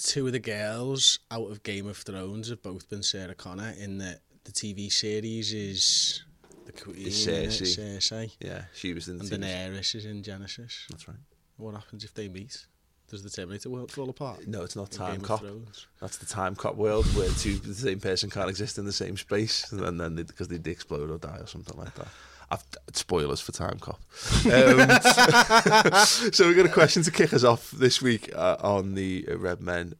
two of the girls out of Game of Thrones have both been Sarah Connor in the, the TV series is the Queen, Is isn't? Cersei. Cersei. Yeah, she was in the And TV. Daenerys is in Genisys. That's right. What happens if they meet? Does the Terminator world fall apart? No, it's not In Time Game Cop. That's the Time Cop world where two the same person can't exist in the same space, and then because they, explode or die or something like that. I've, spoilers for Time Cop. Um, so we've got a question to kick us off this week uh, on the uh, Red Men.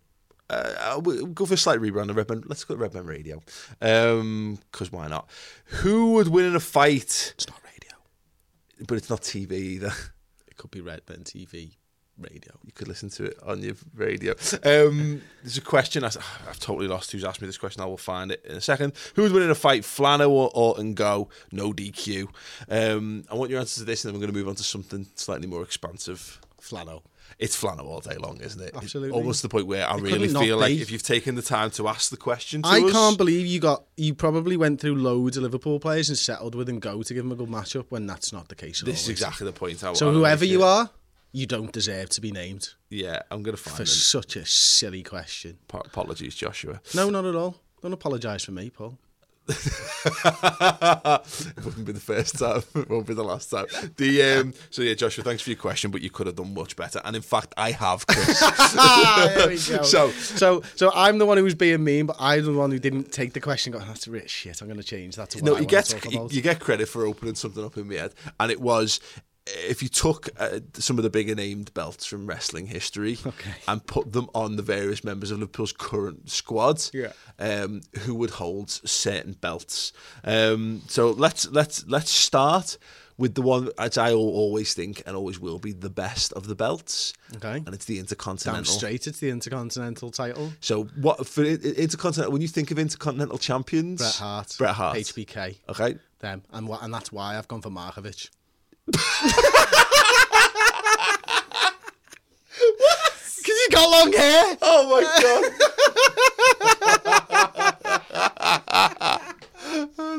Uh, we'll go for a slight rebrand of Red Men. Let's go to Red Men Radio, because why not? Who would win in a fight? It's not radio. But it's not TV either. It could be Red Men TV radio. You could listen to it on your radio. Um, there's a question. I, I've totally lost who's asked me this question. I will find it in a second. Who's winning a fight, Flano or Orton Go? No DQ. Um, I want your answer to this, and then we're going to move on to something slightly more expansive. Flano. It's Flano all day long, isn't it? It's Absolutely. almost to the point where I It really feel like be. if you've taken the time to ask the question to I us, can't believe you got. You probably went through loads of Liverpool players and settled with and go to give them a good matchup when that's not the case. this is exactly the point. I, So I whoever you it. are, you don't deserve to be named yeah, I'm going to find for it. such a silly question. Apologies, Joshua. No, not at all. Don't apologise for me, Paul. it wouldn't be the first time. It won't be the last time. The um, so yeah, Joshua, thanks for your question, but you could have done much better. And in fact, I have, Chris. there we go. So- so, so I'm the one who was being mean, but I'm the one who didn't take the question. and Go, that's rich shit. I'm going to change that to what no, you get you, you get credit for opening something up in my head, and it was. If you took uh, some of the bigger named belts from wrestling history Okay. and put them on the various members of Liverpool's current squad, Yeah. um, who would hold certain belts? Um, so let's let's let's start with the one as I always think and always will be the best of the belts, Okay. and it's the Damn Intercontinental. straight, it's the Intercontinental title. So what for Intercontinental? When you think of Intercontinental champions, Bret Hart, Bret Hart, HBK, Okay, them, and and that's why I've gone for Markovic. Because you got long hair. Oh my god!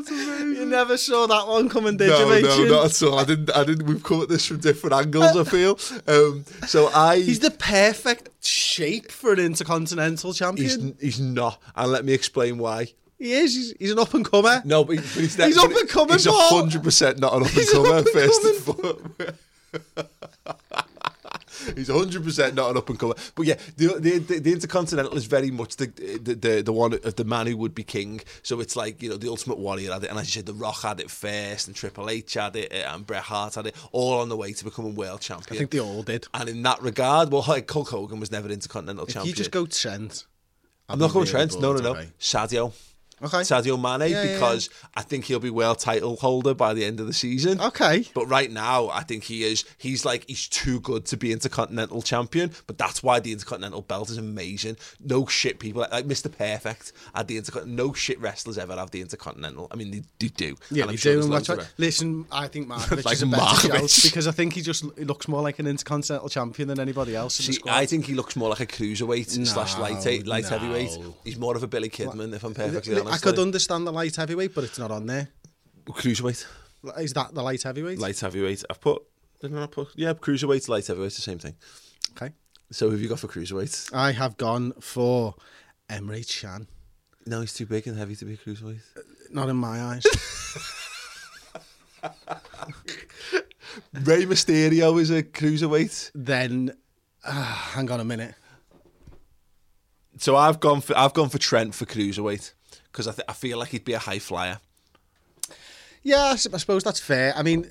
You never saw that one coming, did no, you, no, Machin? not at all. I didn't. I didn't. We've come at this from different angles. I feel. Um, so I. He's the perfect shape for an Intercontinental champion. He's, he's not, and let me explain why. He is. He's, he's an up and comer. No, but, but he's, He's up and coming, He's hundred percent not an up and comer. First and. He's 100% not an up and comer. But yeah, the, the, the, Intercontinental is very much the, the the the one of the man who would be king. So it's like, you know, the Ultimate Warrior had it. And as you said, The Rock had it first, and Triple H had it, uh, and Bret Hart had it, all on the way to becoming world champion. I think they all did. and in that regard, well, like Hulk Hogan was never Intercontinental If champion. you just go Trent, I'm not going Trent. No, no, no. Sadio. Okay. Sadio Mane Yeah, yeah, because I think he'll be world title holder by the end of the season. Okay. But right now, I think he is. He's like he's too good to be intercontinental champion. But that's why the intercontinental belt is amazing. No shit people like, like Mr. Perfect had the intercontinental. No shit wrestlers ever have the intercontinental. I mean, they, they do. Yeah, And they sure do. there's And that's right. Listen, I think Markovic Like is a better shout because I think he just he looks more like an intercontinental champion than anybody else in the See, squad. I think he looks more like a cruiserweight slash light light no. heavyweight. He's more of a Billy Kidman, if I'm perfectly I honest. could understand the light heavyweight, but it's not on there. cruiserweight, Is that the light heavyweight? light heavyweight. I've put. Didn't I put? Yeah, cruiserweight, light heavyweight, the same thing. Okay. So who have you got for cruiserweight? I have gone for Emre Can. No, he's too big and heavy to be a cruiserweight. Not in my eyes. Rey Mysterio is a cruiserweight. Then, uh, hang on a minute. So I've gone for I've gone for Trent for cruiserweight because I th- I feel like he'd be a high flyer. Yeah, I suppose that's fair. I mean,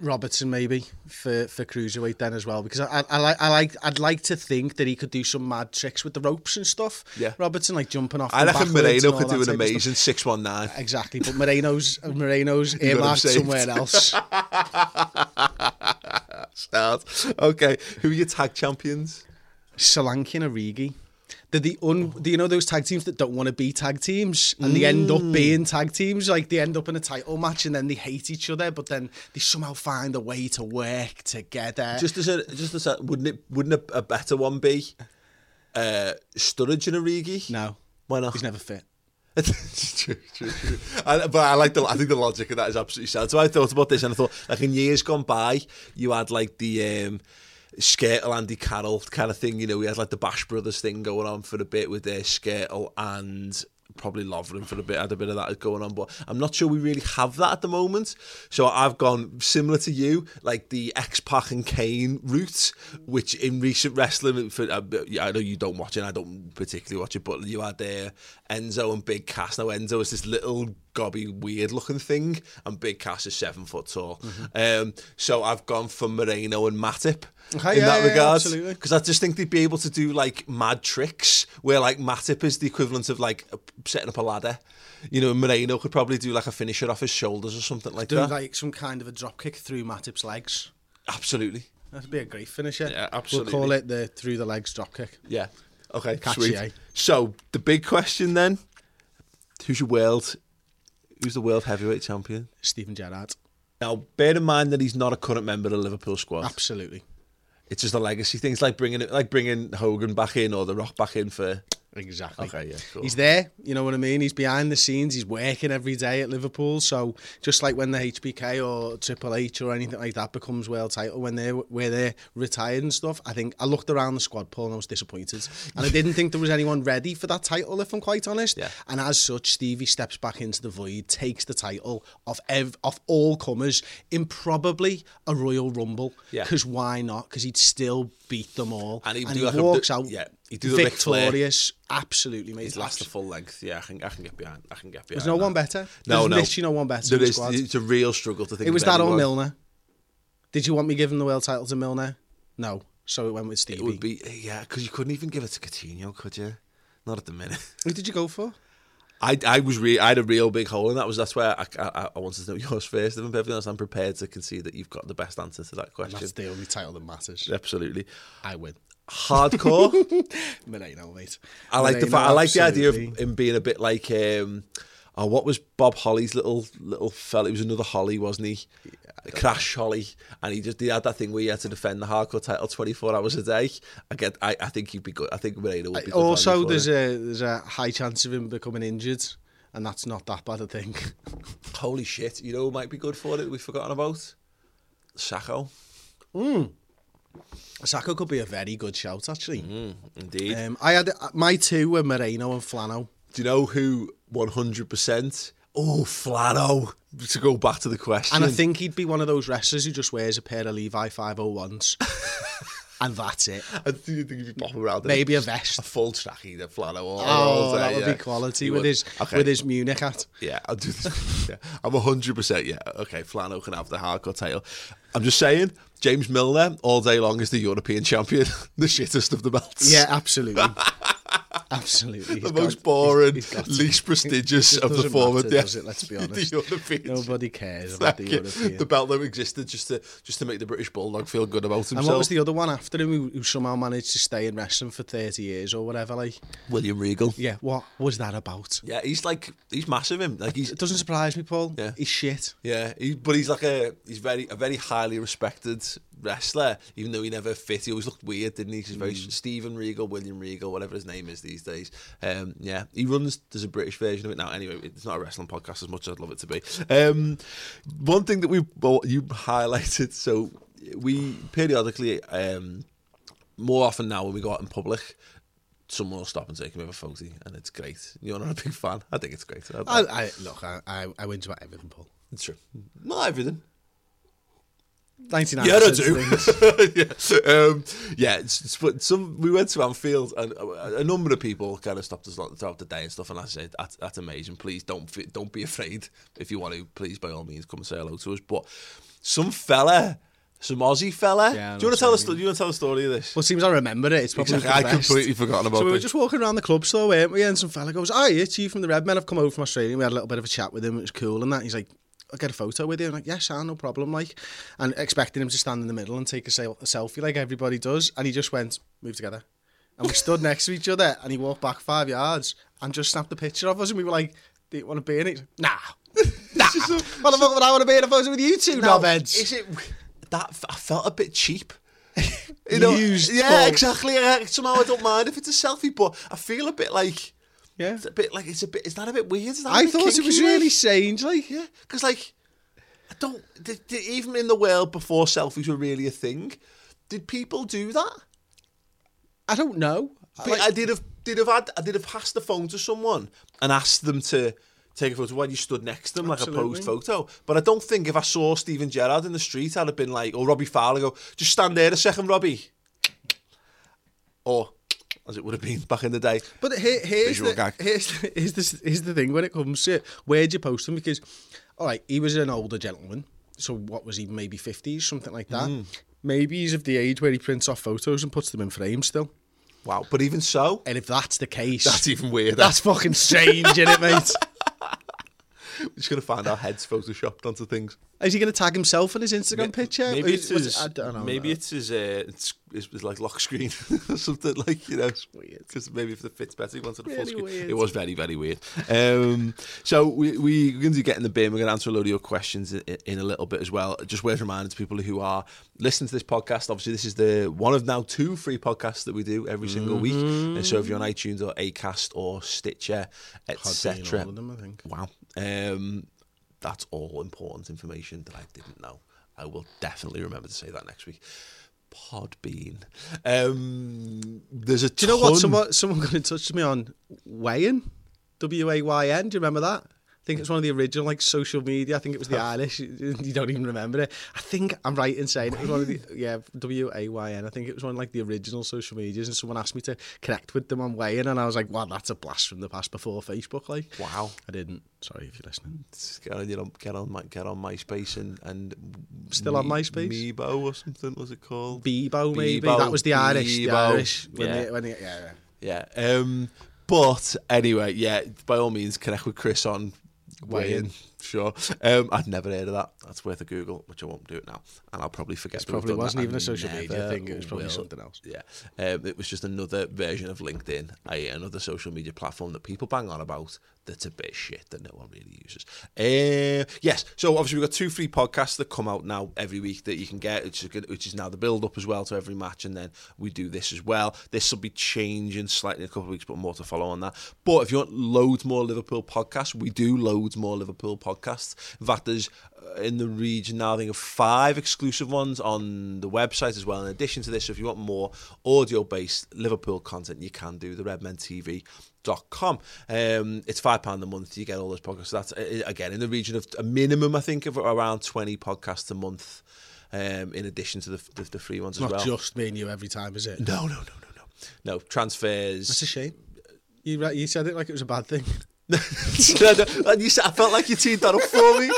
Robertson maybe for for cruiserweight then as well because I, I, like I like I'd like to think that he could do some mad tricks with the ropes and stuff. Yeah. Robertson like jumping off. I reckon Moreno could do an type of stuff. amazing six one nine. Exactly, but Moreno's Moreno's earmarked somewhere else. Start. Okay, who are your tag champions? Solanke and Origi. They're the un, do you know those tag teams that don't want to be tag teams and they end up being tag teams? Like they end up in a title match and then they hate each other, but then they somehow find a way to work together. Just as a just as a, wouldn't it wouldn't a, a better one be uh, Sturridge and Origi? no, Why not? he's never fit. true, true, true. I, but I like the. I think the logic of that is absolutely sound. So I thought about this and I thought, like in years gone by, you had like the um, Skrtel Andy Carroll kind of thing. You know, we had like the Bash Brothers thing going on for a bit with their Skrtel and probably Lovren for a bit. Had a bit of that going on, but I'm not sure we really have that at the moment. So I've gone similar to you, like the X Pac and Kane route, which in recent wrestling, for uh, I know you don't watch it, I don't particularly watch it, but you had uh, Enzo and Big Cass. Now Enzo is this little gobby, weird looking thing, and Big Cass is seven foot tall. Um, so I've gone for Moreno and Matip. Okay, in yeah, that yeah, regard, because I just think they'd be able to do like mad tricks where like Matip is the equivalent of like setting up a ladder. You know, Moreno could probably do like a finisher off his shoulders or something like Do that. like some kind of a drop kick through Matip's legs. Absolutely. That'd be a great finisher. Yeah, absolutely. We'll call it the through the legs drop kick. Yeah. Okay. Catchy, sweet. eh? So the big question then: Who's your world? Who's the world heavyweight champion? Steven Gerrard. Now, bear in mind that he's not a current member of the Liverpool squad. Absolutely. It's just a legacy thing. It's like bringing it, like bringing Hogan back in or The Rock back in for. Exactly. Okay, yeah, cool. He's there, you know what I mean? He's behind the scenes, he's working every day at Liverpool. So just like when the HBK or Triple H or anything like that becomes world title when they're where they're retired and stuff, I think I looked around the squad pool and I was disappointed. And I didn't think there was anyone ready for that title, if I'm quite honest. Yeah. And as such, Stevie steps back into the void, takes the title of ev- of all comers in probably a Royal Rumble. Yeah. Because why not? Because he'd still beat them all. And and he like a- walks out yeah, he'd do the Ric Flair. victorious. Absolutely, mate. His last the full length. Yeah, I can, I can get behind. I can get behind. There's no that. one better. No, There's no. literally no one better. There is. It's a real struggle to think. It was that or. Milner. Did you want me giving the world title to Milner? No. So it went with Stevie. It would be yeah, because you couldn't even give it to Coutinho, could you? Not at the minute. Who did you go for? I, I was re- I had a real big hole and that was that's why I, I, I wanted to know yours first. If I'm perfectly honest, I'm prepared to concede that you've got the best answer to that question. That's the only title that matters. Absolutely, I win. Hardcore. Moreno, mate. I like the Moreno, fa- I like the idea of him being a bit like um, oh, what was Bob Holly's little little fella? He was another Holly, wasn't he? Crash Holly, and he just he had that thing where he had to defend the hardcore title 24 hours a day. I get, I, I think he'd be good. I think Moreno would be good. Also, there's it. a there's a high chance of him becoming injured, and that's not that bad a thing. holy shit. You know, who might be good for it. We've forgotten about Sakho. Sakho could be a very good shout, actually. Mm. Indeed. Um, I had my two were Moreno and Flano. Do you know who 100%? Oh, Flano. To go back to the question. And I think he'd be one of those wrestlers who just wears a pair of Levi 501s. and that's it. I do think he'd be popping around. Maybe a a vest. A full tracky, the Flano. All, Oh, all day, that would yeah. be quality with would. his Okay. with his Munich hat. Yeah, I'll do this. yeah. I'm 100%. Yeah, okay, Flano can have the hardcore title. I'm just saying, James Milner, all day long, is the European champion. the shittest of the belts. Yeah, absolutely. absolutely. The most got- boring, he's to. least prestigious of the former. matter, does it? Let's be honest. Nobody cares about the European. the belt that existed just to just to make the British Bulldog feel good about himself. and what was the other one after him who, who somehow managed to stay in wrestling for 30 years or whatever? Like, William Regal. yeah, what was that about? Yeah, he's like he's massive. Him like he's It doesn't surprise me, Paul. Yeah. He's shit. yeah, he, but he's like a he's very a very highly respected wrestler. Even though he never fit, he always looked weird, didn't he? He's very Steven Regal, William Regal, whatever his name is these days. Um, yeah, he runs. There's a British version of it now. Anyway, it's not a wrestling podcast as much as I'd love it to be. Um, one thing that we well, you highlighted. So we periodically. Um, more often now when we go out in public, someone will stop and take with a photo, and it's great. You're not a big fan. I think it's great. I, I, Look, I, I, I win about everything, Paul. it's true. Not everything. 99 Yeah, I do. yeah, um, yeah. But some we went to Anfield, and a, a number of people kind of stopped us throughout the day and stuff. And I said, "That's, that's amazing. Please don't don't be afraid. If you want to, please by all means come and say hello to us." But some fella, some Aussie fella. Yeah, do you want to tell us? Do you want to tell the story of this? Well, it seems I remember it. It's probably Exactly. I completely forgotten about So we were just walking around the club store, weren't we? And some fella goes, "Oh, it's you from the Red Men. I've come over from Australia." We had a little bit of a chat with him. It was cool and that. He's like, "I'll get a photo with you." I'm like, "Yeah, sure, no problem." Like, and expecting him to stand in the middle and take a, sel- a selfie like everybody does, and he just went, "Move together." And we stood next to each other, and he walked back five yards and just snapped a picture of us, and we were like, "Do you want to be in it?" Nah, nah. what the fuck would I want to be in a photo with you two Now, knobheads? Is it that? I felt a bit cheap. You know, Used yeah, exactly. Yeah, somehow I don't mind if it's a selfie, but I feel a bit like Yeah. it's a bit like it's a bit. Is that a bit weird? Is that I thought it was like? really strange. Like, Yeah, because like I don't. Did, did, even in the world before selfies were really a thing, did people do that? I don't know. But I did have did have had I did have passed the phone to someone and asked them to take a photo while you stood next to them like a posed photo. But I don't think if I saw Steven Gerrard in the street, I'd have been like, or Robbie Fowler, go just stand there a second, Robbie, or as it would have been back in the day. But here, here's, the, gag. here's, the, here's, the, here's the thing when it comes to where'd you post him? Because, all right, he was an older gentleman. So what was he, maybe 50s, something like that? Hmm. Maybe he's of the age where he prints off photos and puts them in frames still. Wow, but even so, And if that's the case, that's even weirder. that's fucking strange, isn't it, mate? We're just gonna find our heads photoshopped onto things. Is he going to tag himself in his Instagram picture? Maybe it's his. it- I don't know. maybe it's his. Uh, it's, it's, it's like lock screen or something like you know. weird. Because maybe if it fits better, he wanted a full screen. weird. It was very very weird. Um, so we we we're going to get in the bin. We're going to answer a load of your questions in, in a little bit as well. Just worth reminding to people who are listening to this podcast. Obviously, this is the one of now two free podcasts that we do every single week. And so if you're on iTunes or Acast or Stitcher, etc. all of them, I think. Wow. Um, that's all important information that I didn't know. I will definitely remember to say that next week. Podbean. Um, there's a Do you know what? Someone, someone got in touch with me on Wayan, W A Y N. Do you remember that? I think it's one of the original like social media. I think it was the Irish. You don't even remember it. I think I'm right in saying it was one of the yeah W A Y N. I think it was one of like the original social medias. And someone asked me to connect with them on Wayan, and I was like, "Wow, that's a blast from the past before Facebook." Like, Wow. I didn't. Sorry if you're listening. Get on, get on, my- get on MySpace and and Still on Me- MySpace? Meebo or something was it called? Bebo maybe. Bebo, that was the Irish. The Bebo. Irish. When Yeah. They, when they, yeah, yeah. Yeah. Um, but anyway, yeah. By all means, connect with Chris on Weighing. Sure. Um, I'd never heard of that. That's worth a Google, which I won't do it now, and I'll probably forget. It probably wasn't even a social media thing, it was probably will. something else. Yeah. Um, it was just another version of LinkedIn, a, another social media platform that people bang on about. That's a bit of shit that no one really uses. Uh, yes. So obviously we've got two free podcasts that come out now every week that you can get, which is, good, which is now the build up as well to every match, and then we do this as well. This will be changing slightly in a couple of weeks, but more to follow on that. But if you want loads more Liverpool podcasts, we do loads more Liverpool podcasts. In fact, there's uh, in the region now, I think of five exclusive ones on the website as well. In addition to this, so if you want more audio based Liverpool content, you can do the Redmen TV. Dot com. Um, it's five pound a month. You get all those podcasts. That's uh, again in the region of a minimum, I think, of around twenty podcasts a month. Um, in addition to the, the, the free ones as Not well. just me and you every time, is it? No, no, no, no, no. No transfers. That's a shame. You you said it like it was a bad thing. and you said, I felt like you teed that up for me.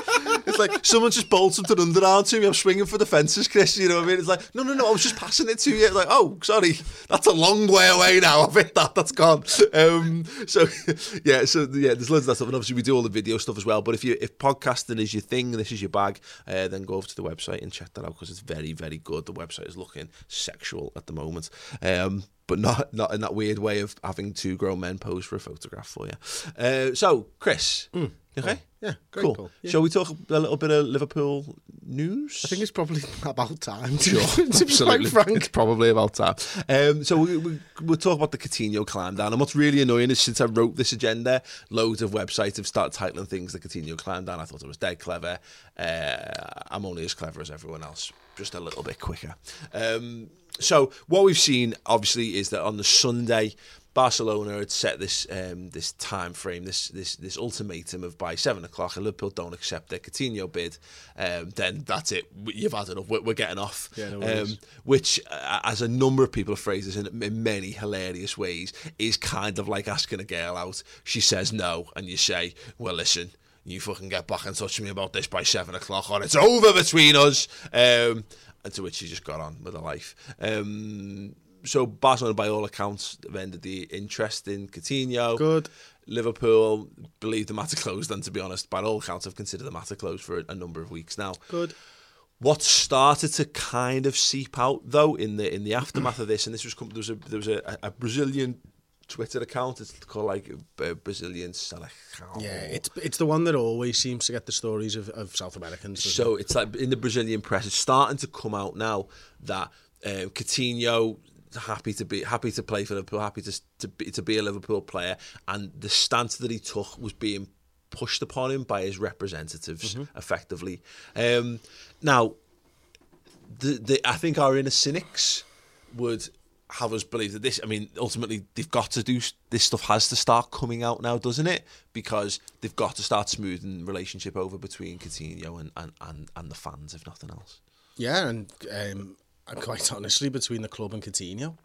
It's like someone just bowled something underarm to me. I'm swinging for the fences, Chris. You know what I mean? It's like, no, no, no. I was just passing it to you. Like, oh, sorry, that's a long way away now. I've hit that. That's gone. Um, so yeah, so yeah, there's loads of that stuff, and obviously we do all the video stuff as well. But if you if podcasting is your thing, this is your bag, uh, then go over to the website and check that out because it's very, very good. The website is looking sexual at the moment. Um, but not not in that weird way of having two grown men pose for a photograph for you. Uh, so, Chris, you okay, Yeah, great, cool. Paul. Yeah. Shall we talk a little bit of Liverpool news? I think it's probably about time. Be Absolutely. quite frank. It's probably about time. Um, so we, we, we'll talk about the Coutinho climb down. And what's really annoying is since I wrote this agenda, loads of websites have started titling things the Coutinho climb down. I thought it was dead clever. Uh, I'm only as clever as everyone else, just a little bit quicker. Um, so what we've seen, obviously, is that on the Sunday, Barcelona had set this um, this time frame, this this this ultimatum of by seven o'clock, if Liverpool don't accept their Coutinho bid, um, then that's it. You've had enough. We're, we're getting off. Yeah, no um, which, uh, as a number of people have phrased this in, in many hilarious ways, is kind of like asking a girl out. She says no, and you say, "Well, listen." You fucking get back in touch with me about this by seven o'clock, or it's over between us. Um, and to which she just got on with her life. Um, so Barcelona, by all accounts, have ended the interest in Coutinho. Good. Liverpool believe the matter closed, and to be honest, by all accounts, have considered the matter closed for a, a number of weeks now. Good. What started to kind of seep out, though, in the in the aftermath of this, and this was there was a there was a, a Brazilian Twitter account. It's called like uh, Brazilian Seleção. Yeah, it's it's the one that always seems to get the stories of, of South Americans. So it's like in the Brazilian press, it's starting to come out now that um, Coutinho happy to be happy to play for Liverpool, happy to to be, to be a Liverpool player, and the stance that he took was being pushed upon him by his representatives, effectively. Um, now, the, the I think our inner cynics would have us believe that this. I mean, ultimately, they've got to do this stuff. Has to start coming out now, doesn't it? Because they've got to start smoothing relationship over between Coutinho and and, and, and the fans, if nothing else. Yeah, and um, and quite honestly, between the club and Coutinho,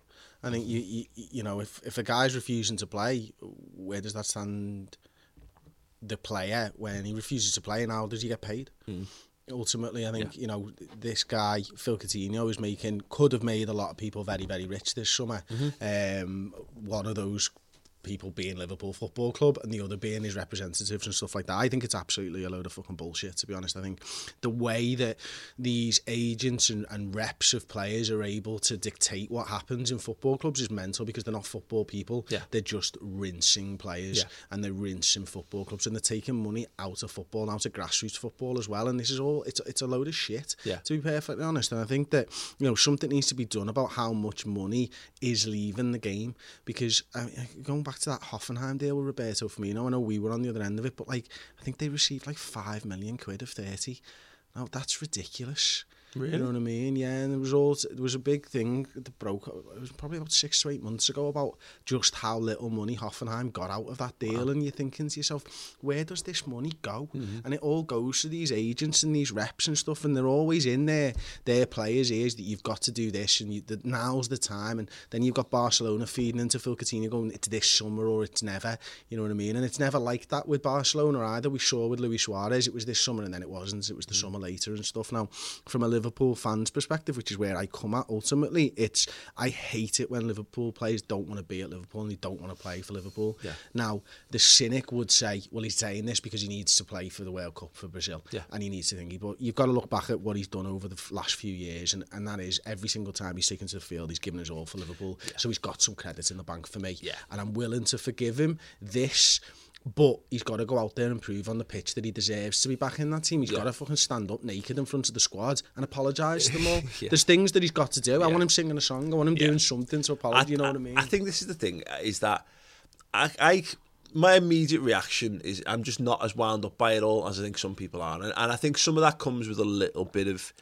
I think you you, you know if if a guy's refusing to play, where does that stand? The player when he refuses to play, and how does he get paid? Ultimately, I think you know this guy Phil Coutinho is making could have made a lot of people very very rich this summer. Um, one of those people being Liverpool Football Club and the other being his representatives and stuff like that. I think it's absolutely a load of fucking bullshit, to be honest. I think the way that these agents and, and reps of players are able to dictate what happens in football clubs is mental because they're not football people. Yeah. They're just rinsing players Yeah. and they're rinsing football clubs and they're taking money out of football and out of grassroots football as well. And this is all, it's, it's a load of shit, Yeah. to be perfectly honest. And I think that, you know, something needs to be done about how much money is leaving the game because I mean, going back to that Hoffenheim deal with Roberto Firmino, I know we were on the other end of it, but like, I think they received like 5 million quid of 30. Now, that's ridiculous. You know what I mean? Yeah, and it was all there was a big thing that broke. It was probably about six to eight months ago about just how little money Hoffenheim got out of that deal, and you're thinking to yourself, where does this money go? Mm-hmm. And it all goes to these agents and these reps and stuff, and they're always in there. Their players' ears that you've got to do this, and you, that now's the time. And then you've got Barcelona feeding into Phil Coutinho, going, it's this summer or it's never. You know what I mean? And it's never like that with Barcelona either. We saw with Luis Suarez, it was this summer, and then it wasn't. It was the mm. summer later and stuff. Now, from a Liverpool fan's perspective, which is where I come at, ultimately, it's I hate it when Liverpool players don't want to be at Liverpool and they don't want to play for Liverpool. Yeah. Now, the cynic would say, well, he's saying this because he needs to play for the World Cup for Brazil, Yeah. and he needs to think. But you've got to look back at what he's done over the last few years, and, and that is every single time he's taken to the field, he's given his all for Liverpool. So he's got some credit in the bank for me, Yeah. and I'm willing to forgive him this. But he's got to go out there and prove on the pitch that he deserves to be back in that team. He's got to fucking stand up naked in front of the squad and apologise to them all. Yeah. There's things that he's got to do. I want him singing a song. I want him doing something to apologise. You know what I mean? I think this is the thing uh, is that I, I my immediate reaction is I'm just not as wound up by it all as I think some people are, and, and I think some of that comes with a little bit of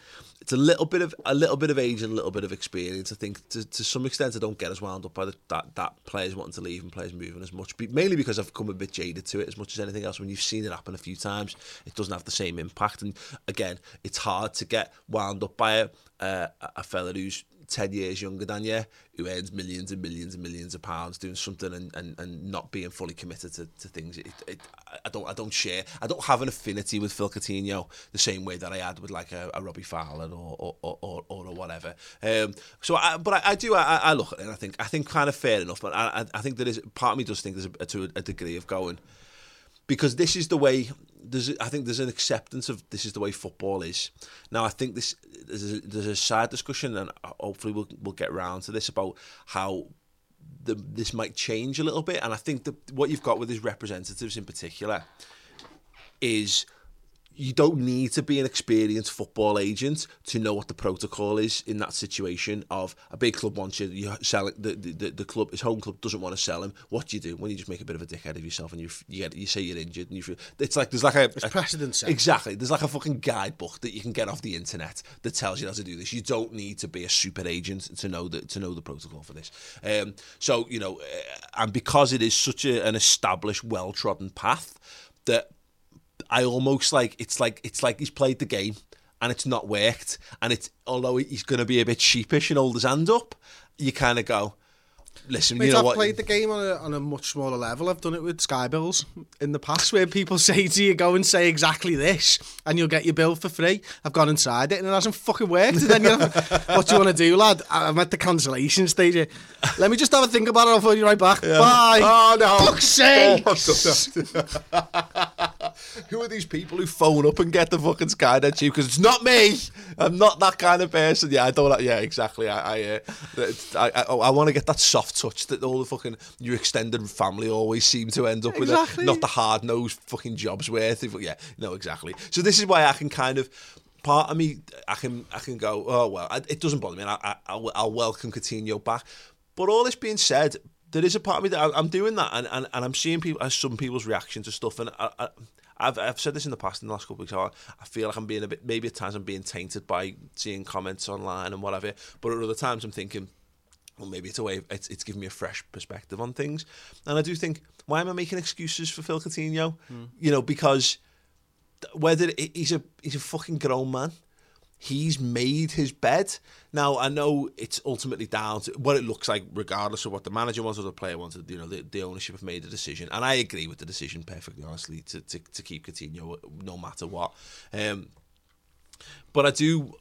it's a little bit of a little bit of age and a little bit of experience. I think to, to some extent I don't get as wound up by the, that that players wanting to leave and players moving as much, mainly because I've come a bit jaded to it as much as anything else. When you've seen it happen a few times, it doesn't have the same impact, and again, it's hard to get wound up by it. Uh, a a fella who's 10 years younger than you who earns millions and millions and millions of pounds doing something and, and, and not being fully committed to, to things. It, it, I don't I don't share I don't have an affinity with Phil Coutinho the same way that I had with like a, a Robbie Fowler or or, or, or, or whatever. Um, so I, but I, I do I, I look at it and I think I think kind of fair enough but I, I- think there is part of me does think there's a, to a degree of going because this is the way there's I think there's an acceptance of this is the way football is. Now I think this there's a, there's a side discussion and hopefully we'll we'll get round to this about how the, this might change a little bit and I think that what you've got with his representatives in particular is you don't need to be an experienced football agent to know what the protocol is in that situation of a big club wants you, you sell it, the, the, the club, his home club doesn't want to sell him. What do you do when you just make a bit of a dickhead of yourself and you you, get, you say you're injured and you feel, it's like there's like a, It's a precedent set. Exactly. There's like a fucking guidebook that you can get off the internet that tells you how to do this. You don't need to be a super agent to know the to know the protocol for this. Um, so you know, uh, and because it is such a, an established, well trodden path that I almost like it's like it's like he's played the game and it's not worked. And it's although he's going to be a bit sheepish and hold his hand up, you kind of go, listen, Mate, you know I've what? played the game on a, on a much smaller level. I've done it with Sky Bills in the past where people say to you, go and say exactly this and you'll get your bill for free. I've gone inside it and it hasn't fucking worked. And then you're what do you want to do, lad? I'm at the cancellation stage. Let me just have a think about it. I'll phone you right back. Bye. Oh no! Fuck's sake! Oh, who are these people who phone up and get the fucking Sky that cheap? Because it's not me. I'm not that kind of person. Yeah, I don't. Yeah, exactly. I, I, uh, I, I, I want to get that soft touch that all the fucking your extended family always seem to end up with. Exactly. A, not the hard nosed fucking jobs worth. But yeah, no, exactly. So this is why I can kind of. Part of me, I can, I can go. Oh well, I, it doesn't bother me. And I, I, I'll, welcome Coutinho back. But all this being said, there is a part of me that I, I'm doing that, and, and, and I'm seeing people, as uh, some people's reaction to stuff, and I, I, I've I've said this in the past in the last couple of weeks. I feel like I'm being a bit, maybe at times I'm being tainted by seeing comments online and whatever. But at other times I'm thinking, well, maybe it's a way. Of, it's it's giving me a fresh perspective on things, and I do think, why am I making excuses for Phil Coutinho? You know, because whether he's a he's a fucking grown man. He's made his bed. Now I know it's ultimately down to what it looks like, regardless of what the manager wants or the player wants. You know, the, the ownership have made a decision, and I agree with the decision perfectly honestly to to, to keep Coutinho no matter what. Um, but I do.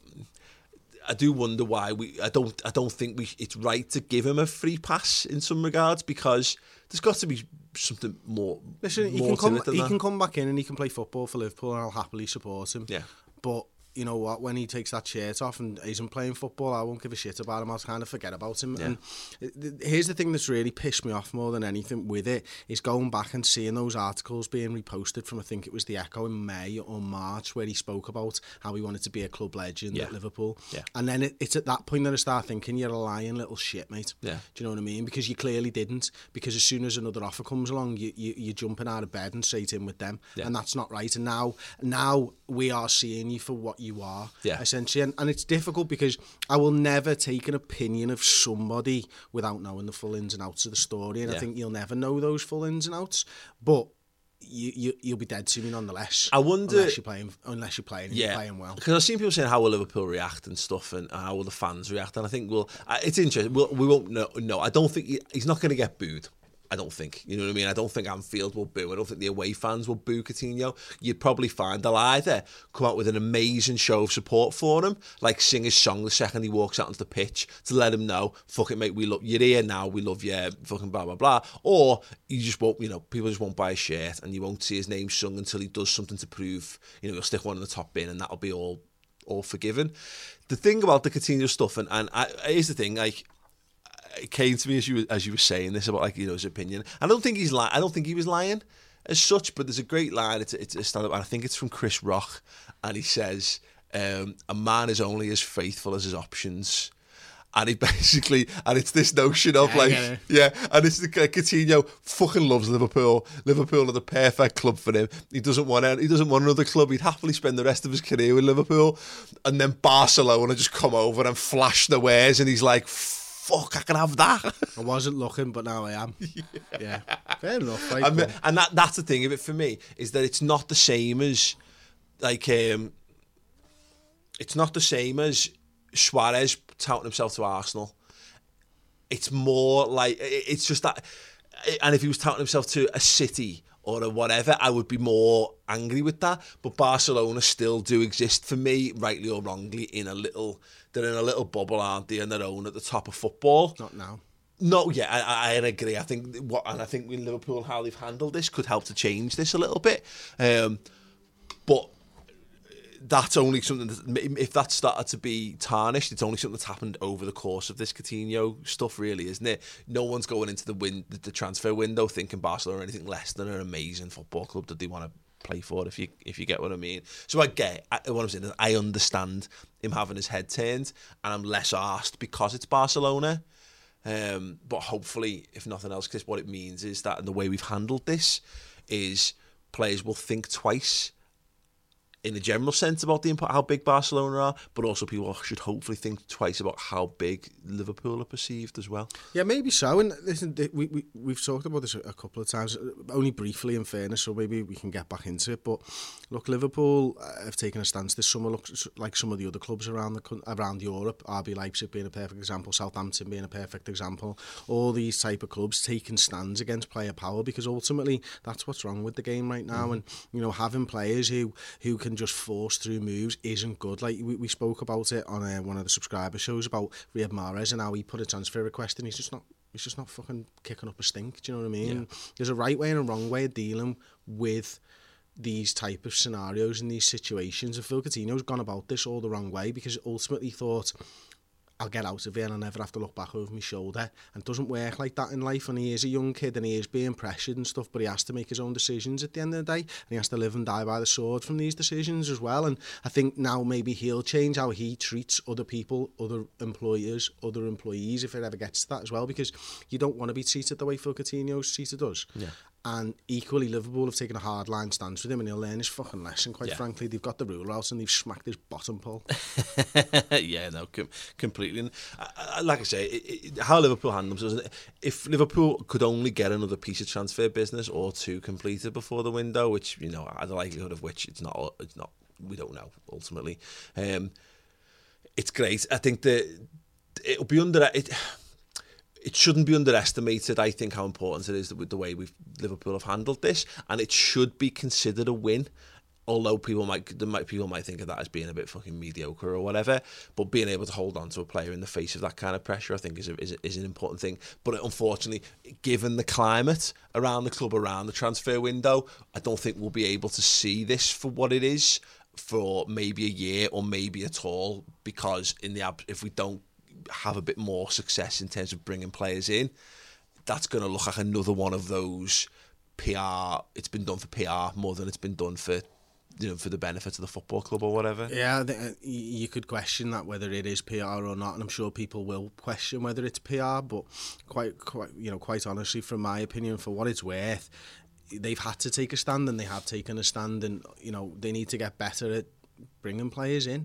I do wonder why we. I don't. I don't think we. It's right to give him a free pass in some regards because there's got to be something more. Listen, he can come. He that. can come back in and he can play football for Liverpool, and I'll happily support him. Yeah. But you know what? When he takes that shirt off and isn't playing football, I won't give a shit about him. I'll kind of forget about him. Yeah. And here's the thing that's really pissed me off more than anything with it is going back and seeing those articles being reposted from I think it was the Echo in May or March where he spoke about how he wanted to be a club legend Yeah. at Liverpool. Yeah. And then it, it's at that point that I start thinking you're a lying little shit, mate. Yeah. Do you know what I mean? Because you clearly didn't. Because as soon as another offer comes along, you, you you're jumping out of bed and straight in with them, Yeah. and that's not right. And now, now we are seeing you for what you are, Yeah. essentially. And, and it's difficult because I will never take an opinion of somebody without knowing the full ins and outs of the story, and I think you'll never know those full ins and outs. But you, you you'll be dead to me nonetheless. I wonder- unless you're playing unless you're playing, and you're playing well. Because I've seen people saying how will Liverpool react and stuff, and how will the fans react, and I think we'll. It's interesting. We'll, we won't know. No, I don't think he, he's not going to get booed. I don't think. You know what I mean? I don't think Anfield will boo. I don't think the away fans will boo Coutinho. You'd probably find they'll either come out with an amazing show of support for him, like sing his song the second he walks out onto the pitch to let him know, fuck it, mate, we love you're here now, we love you, fucking blah blah blah. Or you just won't, you know, people just won't buy a shirt and you won't see his name sung until he does something to prove, you know, he'll stick one in the top bin and that'll be all all forgiven. The thing about the Coutinho stuff, and and I, here's the thing, like it came to me as you were- as you were saying this about like you know his opinion. I don't think he's li- I don't think he was lying as such, but there's a great line. It's it's a stand up, and I think it's from Chris Rock, and he says, um, "A man is only as faithful as his options." And he basically, and it's this notion of Yeah, like, yeah, and it's the Coutinho fucking loves Liverpool. Liverpool are the perfect club for him. He doesn't want any, he doesn't want another club. He'd happily spend the rest of his career with Liverpool. And then Barcelona just come over and flash the wares, and he's like, "Fuck, I can have that." I wasn't looking, but now I am. yeah. fair enough. Right, and, and that that's the thing of it for me is that it's not the same as like um it's not the same as Suarez touting himself to Arsenal. It's more like it's just that and if he was touting himself to a city or a whatever, I would be more angry with that. But Barcelona still do exist for me, rightly or wrongly, in a little they're in a little bubble, aren't they, on their own at the top of football. not now. No, yeah, I, I agree. I think what, and I think with Liverpool how they've handled this could help to change this a little bit. Um, but that's only something that, if that started to be tarnished, it's only something that's happened over the course of this Coutinho stuff, really, isn't it? No one's going into the win, the, transfer window thinking Barcelona are anything less than an amazing football club that they want to play for. If you if you get what I mean. So I get I, what I'm saying. Is I understand him having his head turned, and I'm less asked because it's Barcelona. Um, but hopefully, if nothing else, because what it means is that the way we've handled this is players will think twice in a general sense about the impact, how big Barcelona are, but also people should hopefully think twice about how big Liverpool are perceived as well. Yeah, maybe so. And listen, we, we, we've talked about this a couple of times, only briefly in fairness, so maybe we can get back into it. But look, Liverpool uh, have taken a stance this summer, looks like some of the other clubs around the around Europe, RB Leipzig being a perfect example, Southampton being a perfect example, all these type of clubs taking stands against player power because ultimately that's what's wrong with the game right now. Mm. And, you know, having players who, who can just force through moves isn't good. Like we, we spoke about it on uh, one of the subscriber shows about Riyad Mahrez and how he put a transfer request and he's just not he's just not fucking kicking up a stink. Do you know what I mean? Yeah. There's a right way and a wrong way of dealing with these type of scenarios and these situations. And Phil Coutinho's gone about this all the wrong way because ultimately thought I'll get out of here and I never have to look back over my shoulder. And it doesn't work like that in life. And he is a young kid and he is being pressured and stuff, but he has to make his own decisions at the end of the day. And he has to live and die by the sword from these decisions as well. And I think now maybe he'll change how he treats other people, other employers, other employees, if it ever gets to that as well, because you don't want to be treated the way Phil Coutinho's treated us. Yeah. And equally, Liverpool have taken a hard line stance with him, and he'll learn his fucking lesson. Quite yeah. frankly, they've got the ruler out and they've smacked his bottom pole. yeah, no, com- completely. And, uh, like I say, it, it, how Liverpool handle themselves. If Liverpool could only get another piece of transfer business or two completed before the window, which you know, the likelihood of which it's not, it's not. We don't know ultimately. Um, it's great. I think that it'll be under it it shouldn't be underestimated. I think how important it is with the way we've Liverpool have handled this, and it should be considered a win. Although people might, might people might think of that as being a bit fucking mediocre or whatever, but being able to hold on to a player in the face of that kind of pressure, I think, is a, is, a, is an important thing. But unfortunately, given the climate around the club, around the transfer window, I don't think we'll be able to see this for what it is for maybe a year or maybe at all. Because in the if we don't have a bit more success in terms of bringing players in, that's going to look like another one of those PR. It's been done for PR more than it's been done for you know, for the benefit of the football club or whatever. Yeah, uh, you could question that whether it is PR or not, and I'm sure people will question whether it's PR. But quite, quite, you know, quite honestly, from my opinion, for what it's worth, they've had to take a stand, and they have taken a stand, and you know, they need to get better at bringing players in.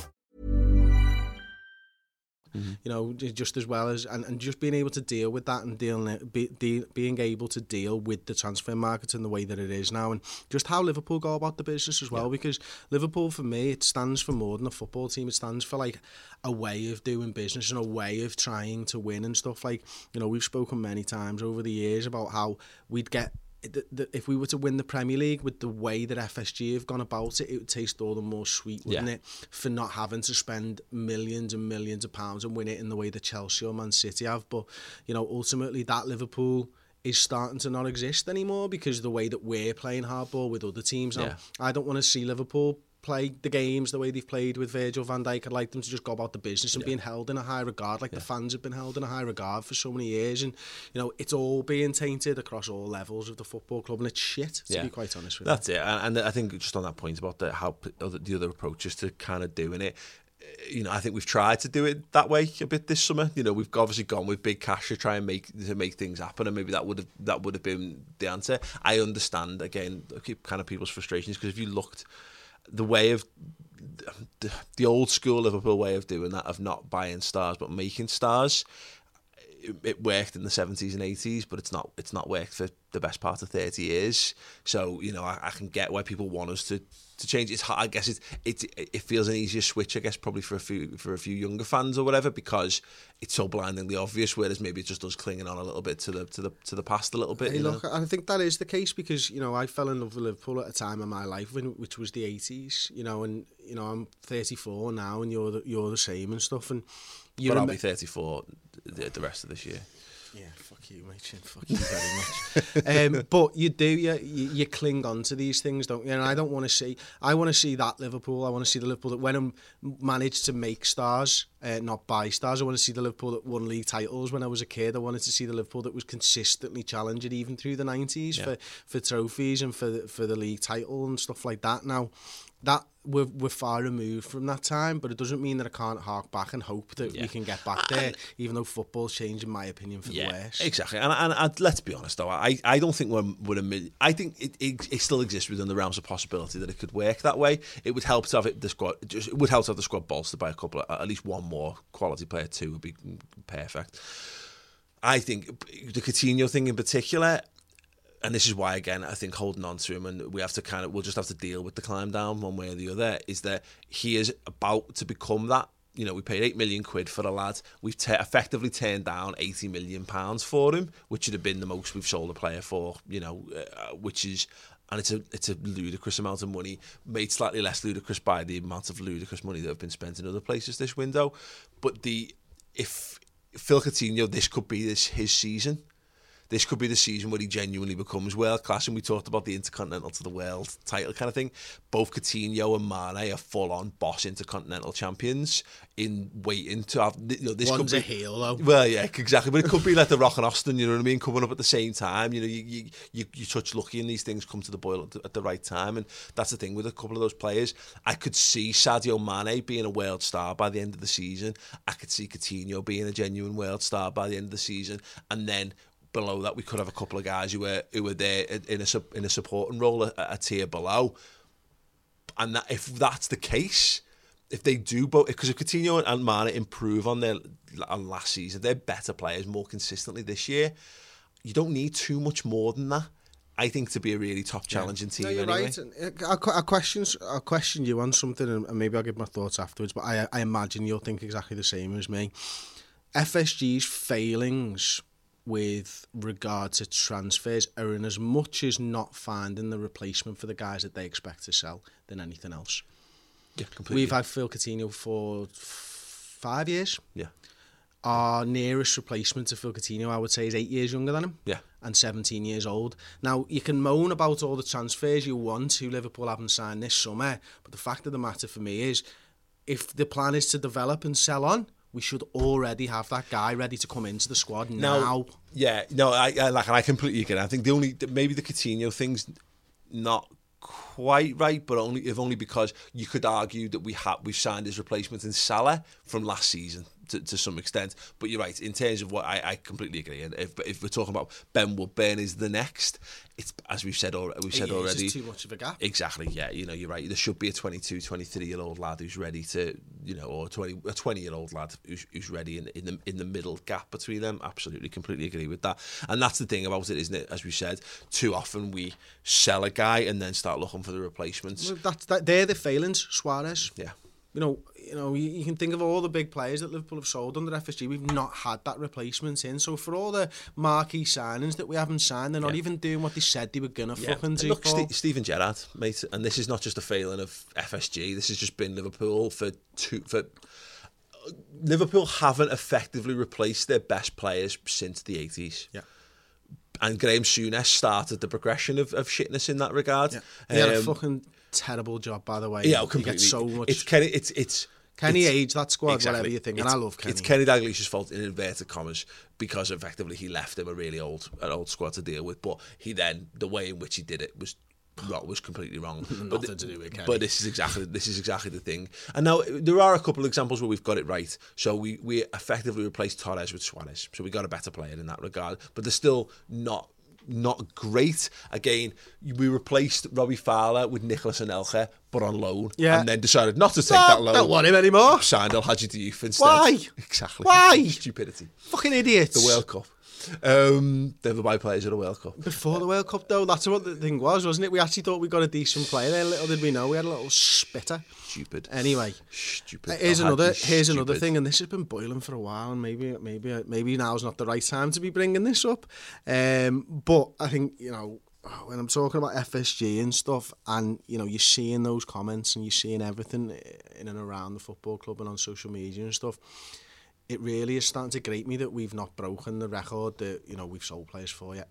Mm-hmm. You know, just as well as and, and just being able to deal with that and dealing be, de, being able to deal with the transfer market in the way that it is now, and just how Liverpool go about the business as well. Yeah. Because Liverpool, for me, it stands for more than a football team. It stands for like a way of doing business and a way of trying to win and stuff. Like you know, we've spoken many times over the years about how we'd get the, the, if we were to win the Premier League with the way that FSG have gone about it, it would taste all the more sweet, wouldn't yeah. it? For not having to spend millions and millions of pounds and win it in the way that Chelsea or Man City have. But, you know, ultimately that Liverpool is starting to not exist anymore because of the way that we're playing hardball with other teams. Yeah. I don't want to see Liverpool play the games the way they've played with Virgil van Dijk. I'd like them to just go about the business and being held in a high regard, like the fans have been held in a high regard for so many years. And, you know, it's all being tainted across all levels of the football club, and it's shit, to be quite honest with you. That's it. And, and I think just on that point about the how p- other, the other approaches to kind of doing it, eh, you know, I think we've tried to do it that way a bit this summer. You know, we've obviously gone with big cash to try and make to make things happen, and maybe that would have that would have been the answer. I understand again, kind of people's frustrations because if you looked the way of the, old school Liverpool way of doing that of not buying stars but making stars it, worked in the 70s and 80s but it's not it's not worked for the best part of 30 years. So you know I, I can get why people want us to to change it's hard, I guess it, it it feels an easier switch I guess probably for a few for a few younger fans or whatever because it's so blindingly obvious whereas maybe it just does clinging on a little bit to the to the to the past a little bit Hey, you know? look, I think that is the case because you know I fell in love with Liverpool at a time in my life when, which was the eighties. You know, and you know I'm 34 now, and you're the, you're the same and stuff. And you but I'll be 34 the, the rest of this year Yeah, fuck you, mate. Fuck you very much. um, but you do, you, you you cling on to these things, don't you? And I don't want to see. I want to see that Liverpool. I want to see the Liverpool that when I'm managed to make stars, uh, not buy stars. I want to see the Liverpool that won league titles when I was a kid. I wanted to see the Liverpool that was consistently challenging even through the nineties for for trophies and for for the league title and stuff like that. Now. That we're, we're far removed from that time, but it doesn't mean that I can't hark back and hope that we can get back there, even though football's changed, in my opinion, for the worse. Exactly, and, and, and let's be honest though, I, I don't think we're, we're I think it, it, it still exists within the realms of possibility that it could work that way. It would help to have it, the squad. Just, it would help to have the squad bolstered by a couple, of, at least one more quality player. Two would be perfect. I think the Coutinho thing in particular. And this is why, again, I think holding on to him, and we have to kind of, we'll just have to deal with the climb down one way or the other. Is that he is about to become that you know, we paid eight million quid for a lad. We've t- effectively turned down eighty million pounds for him, which would have been the most we've sold a player for. You know, uh, which is. And it's a it's a ludicrous amount of money, made slightly less ludicrous by the amount of ludicrous money that have been spent in other places this window. But the if Phil Coutinho, this could be this his season this could be the season where he genuinely becomes world class. And we talked about the intercontinental to the world title kind of thing. Both Coutinho and Mane are full on boss intercontinental champions in waiting to have. You know, this One's could a heel, though. Well, yeah, exactly. But it could be like the Rock and Austin. You know what I mean? Coming up at the same time. You know, you you, you, you touch lucky and these things come to the boil at the, at the right time. And that's the thing with a couple of those players. I could see Sadio Mane being a world star by the end of the season. I could see Coutinho being a genuine world star by the end of the season, and then below that we could have a couple of guys who were who were there in a sup- in a supporting role a, a tier below. And that, if that's the case, if they do both, because if Coutinho and Mane improve on their on last season, they're better players more consistently this year. You don't need too much more than that. I think to be a really top challenging team. No, you're anyway. right. Uh, I'll, I'll, questions, I'll question you on something and and maybe I'll give my thoughts afterwards, but I, I imagine you'll think exactly the same as me. FSG's failings with regard to transfers are in as much as not finding the replacement for the guys that they expect to sell than anything else. Yeah, completely. We've had Phil Coutinho for five years. yeah, Our nearest replacement to Phil Coutinho, I would say, is eight years younger than him. Yeah. And 17 years old. Now, you can moan about all the transfers you want who Liverpool haven't signed this summer, but the fact of the matter for me is if the plan is to develop and sell on, we should already have that guy ready to come into the squad now. Yeah, no, I, I like, and I completely agree. I think the only maybe the Coutinho thing's not quite right, but only if only because you could argue that we have we've signed his replacement in Salah from last season to, to some extent. But you're right in terms of what I, I completely agree. And if if we're talking about Ben Woodburn is the next, it's as we've said already. We've said already. too much of a gap. Exactly. Yeah. You know, you're right. There should be a 22, 23 year old lad who's ready to, you know, or 20, a 20 year old lad who's, who's ready in, in the in the middle gap between them. Absolutely, completely agree with that. And that's the thing about it, isn't it? As we said, too often we sell a guy and then start looking for the replacements. Well, That's that, they're the failings, Suarez. Yeah. You know, you know, you, you can think of all the big players that Liverpool have sold under FSG. We've not had that replacement in. So for all the marquee signings that we haven't signed, they're not Yeah. even doing what they said they were gonna Yeah. fucking do. Look. Ste Steven Gerrard, mate, and this is not just a failing of FSG. This has just been Liverpool for two for. Liverpool haven't effectively replaced their best players since the eighties. Yeah. and Graham Souness started the progression of, of shitness in that regard. He had a Um, fucking terrible job, by the way. yeah, completely. gets so much. It's Kenny. It's it's. Kenny it's- age that squad, whatever you think, and It's- I love Kenny. It's Kenny Dalglish's fault in inverted commas because effectively he left him a really old an old squad to deal with. But he then the way in which he did it was wrong, was completely wrong. but Nothing to do with Kenny. But this is exactly this is exactly the thing. And now there are a couple of examples where we've got it right. So we we effectively replaced Torres with Suarez. So we got a better player in that regard. But they're still not not great. Again, we replaced Robbie Fowler with Nicolas Anelka, but on loan. Yeah. And then decided not to take No, that loan. don't want him anymore. Signed El Hadji Diouf instead. Why? Exactly. Why? Stupidity. Fucking idiots. The World Cup. Um, they were by players at the World Cup. Before the World Cup, though, that's what the thing was, wasn't it? We actually thought we got a decent player there. Little did we know, we had a little spitter. Stupid. Anyway, Stupid. here's El another. Here's another thing, and this has been boiling for a while. And maybe, maybe, maybe now's not the right time to be bringing this up. Um, but I think you know when I'm talking about FSG and stuff, and you know you're seeing those comments and you're seeing everything in and around the football club and on social media and stuff. It really is starting to grate me that we've not broken the record that you know we've sold players for yet.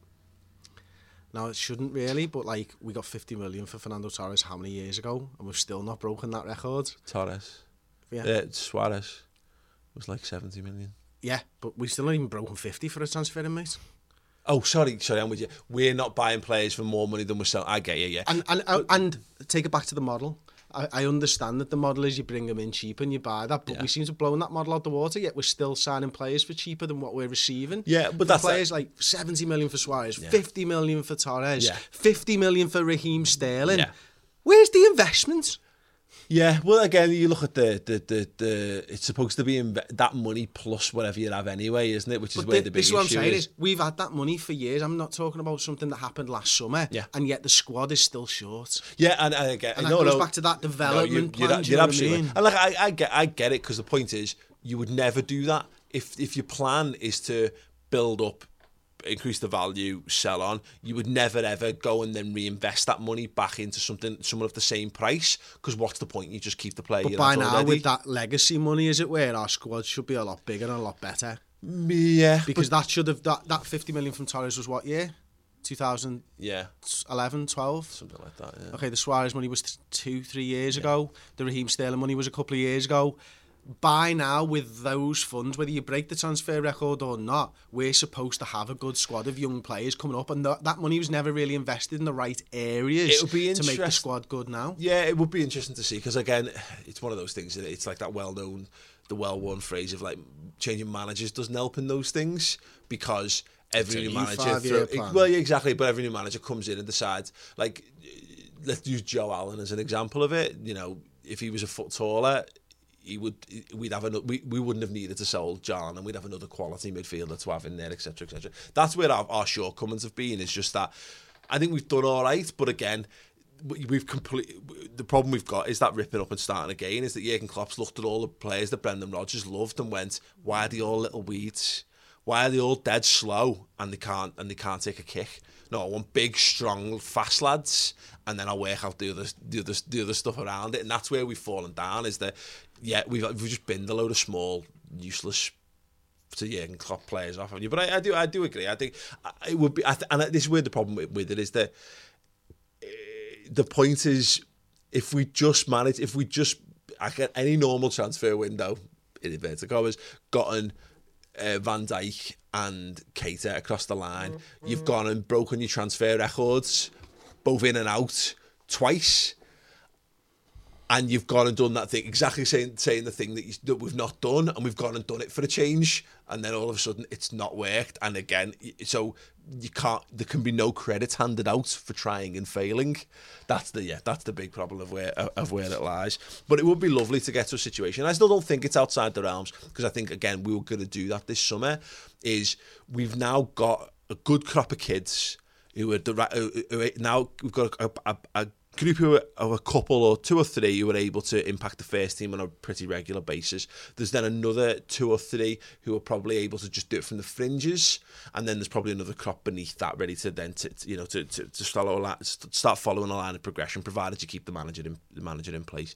Now it shouldn't really, but like we got 50 million for Fernando Torres how many years ago, and we've still not broken that record. Torres. Yeah, Yeah, Suarez was like 70 million. yeah, but we still not even broken 50 for a transfer, in, mate. Oh, sorry, sorry, I'm with you. We're not buying players for more money than we're selling. I get you, yeah. And and and, and take it back to the model. I, I understand that the model is you bring them in cheap and you buy that, but Yeah. we seem to have blown that model out the water. Yet we're still signing players for cheaper than what we're receiving. Yeah, but For that's- players like seventy million for Suarez, fifty million for Torres, Yeah. fifty million for Raheem Sterling. Yeah. Where's the investment? Yeah, well, again, you look at the the the, the it's supposed to be that money plus whatever you have anyway, isn't it? Which is But where thi- the big this is what I'm issue saying is. is we've had that money for years. I'm not talking about something that happened last summer, Yeah. and yet the squad is still short. Yeah, and, and again, And that no, goes no, back to that development you're, plan, You're, you you're know I absolutely, mean? and like I, I get, I get it because the point is, you would never do that if if your plan is to build up, increase the value, sell on. You would never ever go and then reinvest that money back into something, someone of the same price. Because what's the point? You just keep the player. But by now, already. with that legacy money, as it were, our squad should be a lot bigger and a lot better. Mm, yeah, Because that should have that, that 50 million from Torres was what year? 2011, yeah, 12? something like that. Yeah. Okay, the Suarez money was th- two, three years ago. The Raheem Sterling money was a couple of years ago. By now, with those funds, whether you break the transfer record or not, we're supposed to have a good squad of young players coming up, and th- that money was never really invested in the right areas It would be to make the squad good now. Yeah, it would be interesting to see because again, it's one of those things. It's like that well-known, the well-worn phrase of like changing managers doesn't help in those things because every new manager. five-year well, yeah, exactly. But every new manager comes in and decides like, let's use Joe Allen as an example of it. You know, if he was a foot taller. He would, we'd have another, we, we wouldn't have needed to sell John, and we'd have another quality midfielder to have in there, etc., etc. That's where our, our shortcomings have been. Is just that I think we've done all right, but again, we- we've complete. The problem we've got is that ripping up and starting again. Is that Jurgen Klopp's looked at all the players that Brendan Rodgers loved and went, "Why are they all little weeds? Why are they all dead slow and they can't and they can't take a kick? No, I want big, strong, fast lads, and then I'll work out the other the other the other stuff around it. And that's where we've fallen down. Is that yeah, we've we've just binned a load of small, useless to Jurgen Klopp players off of you. But I, I do I do agree. I think it would be, th- and this is where the problem with, with it is that uh, the point is if we just manage, if we just I get any normal transfer window in inverted commas gotten uh, Van Dijk and Keita across the line, you've gone and broken your transfer records, both in and out twice and you've gone and done that thing exactly saying saying the thing that, you, that we've not done and we've gone and done it for a change. And then all of a sudden it's not worked. And again so you can't there can be no credit handed out for trying and failing. That's the yeah that's the big problem of where of where it lies. But it would be lovely to get to a situation. I still don't think it's outside the realms because I think again we were going to do that this summer is we've now got a good crop of kids who are the right now we've got a, a, a group of a couple or two or three who are able to impact the first team on a pretty regular basis. There's then another two or three who are probably able to just do it from the fringes, and then there's probably another crop beneath that ready to then to, you know to, to, to follow start following a line of progression, provided you keep the manager in, the manager in place.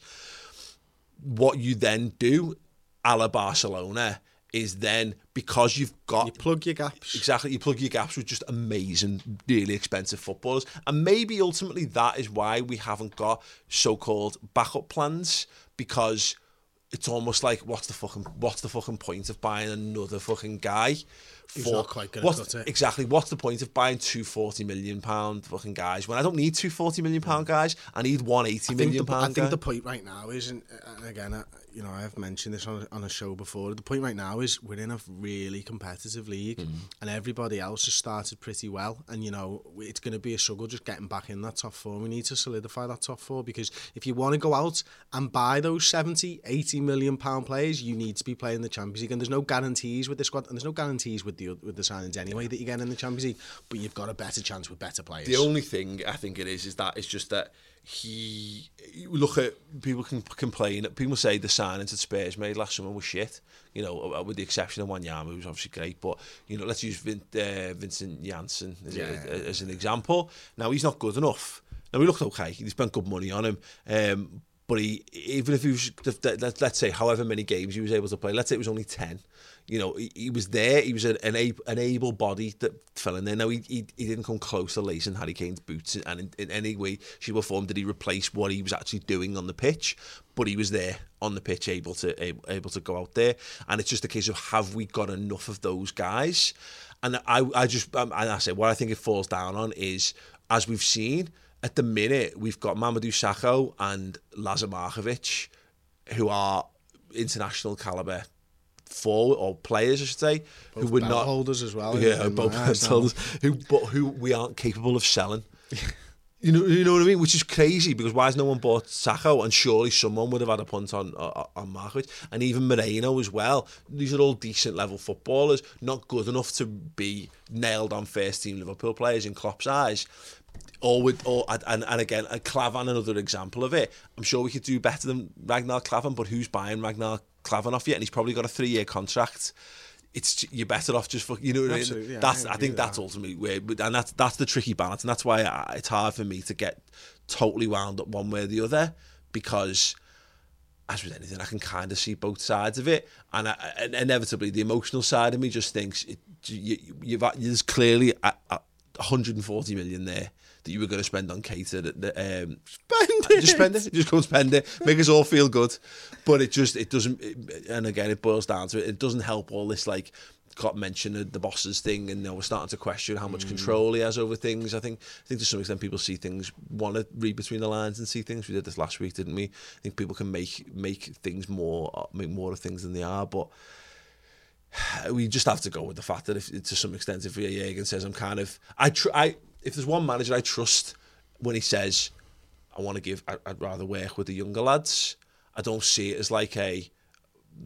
What you then do, a la Barcelona, is then because you've got You plug your gaps. Exactly, you plug your gaps with just amazing, really expensive footballers, and maybe ultimately that is why we haven't got so-called backup plans because it's almost like what's the fucking what's the fucking point of buying another fucking guy? Who's not quite gonna what's- cut it. Exactly, what's the point of buying two forty million pound fucking guys when I don't need two forty million pound guys? I need one eighty million I think guy. the point right now is, and and again, I, you know, I have mentioned this on a, on a show before. The point right now is we're in a really competitive league, Mm. and everybody else has started pretty well. And you know, it's going to be a struggle just getting back in that top four. We need to solidify that top four because if you want to go out and buy those 70, 80 million pound players, you need to be playing the Champions League. And there's no guarantees with the squad, and there's no guarantees with the with the signings anyway that you get in the Champions League. But you've got a better chance with better players. The only thing I think it is is that it's just that he look at people can complain. People say the signings that Spurs made last summer was shit. You know, uh, with the exception of Wanyama, who's obviously great. But you know, let's use Vin, uh, Vincent Janssen as, Yeah. a, as an example. Now he's not good enough. Now he looked okay. He spent good money on him. Um, but he, even if he was, let- let's say, however many games he was able to play, let's say it was only 10, you know, he, he was there, he was an, an, ab- an able body that fell in there. Now, he, he, he didn't come close to lacing Harry Kane's boots, and in, in any way, shape or form, did he replace what he was actually doing on the pitch, but he was there on the pitch, able to able, able to go out there. And it's just a case of, have we got enough of those guys? And I, I just, um, and I say, what I think it falls down on is, as we've seen, at the minute, we've got Mamadou Sakho and Lazar Markovic, who are international caliber forward or players, I should say, who Both would belt not holders as well, Yeah, both belt holders, who but who we aren't capable of selling. You know, you know what I mean? Which is crazy because why has no one bought Sakho? And surely someone would have had a punt on on, on Markovic and even Moreno as well. These are all decent level footballers, not good enough to be nailed on first team Liverpool players in Klopp's eyes. Or with, or and, and again, a Klavan, another example of it. I'm sure we could do better than Ragnar Klavan, but who's buying Ragnar Klavan off yet? And he's probably got a three year contract. It's you're better off just for you know what I mean. Yeah, that's I I, think that's that. ultimately where, and that's that's the tricky balance, and that's why I, it's hard for me to get totally wound up one way or the other because as with anything, I can kind of see both sides of it, and, I, and inevitably the emotional side of me just thinks it, you, you've there's clearly a, a 140 million there that you were going to spend on Keita. That, that, um, Spend it. Just spend it. Just go spend it. Make us all feel good. But it just it doesn't. It, and again, it boils down to it. It doesn't help all this like got mentioned the bosses thing, and you know, we're starting to question how much control he has over things. I think I think to some extent people see things, want to read between the lines and see things. We did this last week, didn't we? I think people can make make things more make more of things than they are, but we just have to go with the fact that if to some extent if Jürgen says I'm kind of I tr- I if there's one manager I trust when he says I want to give I, I'd rather work with the younger lads I don't see it as like a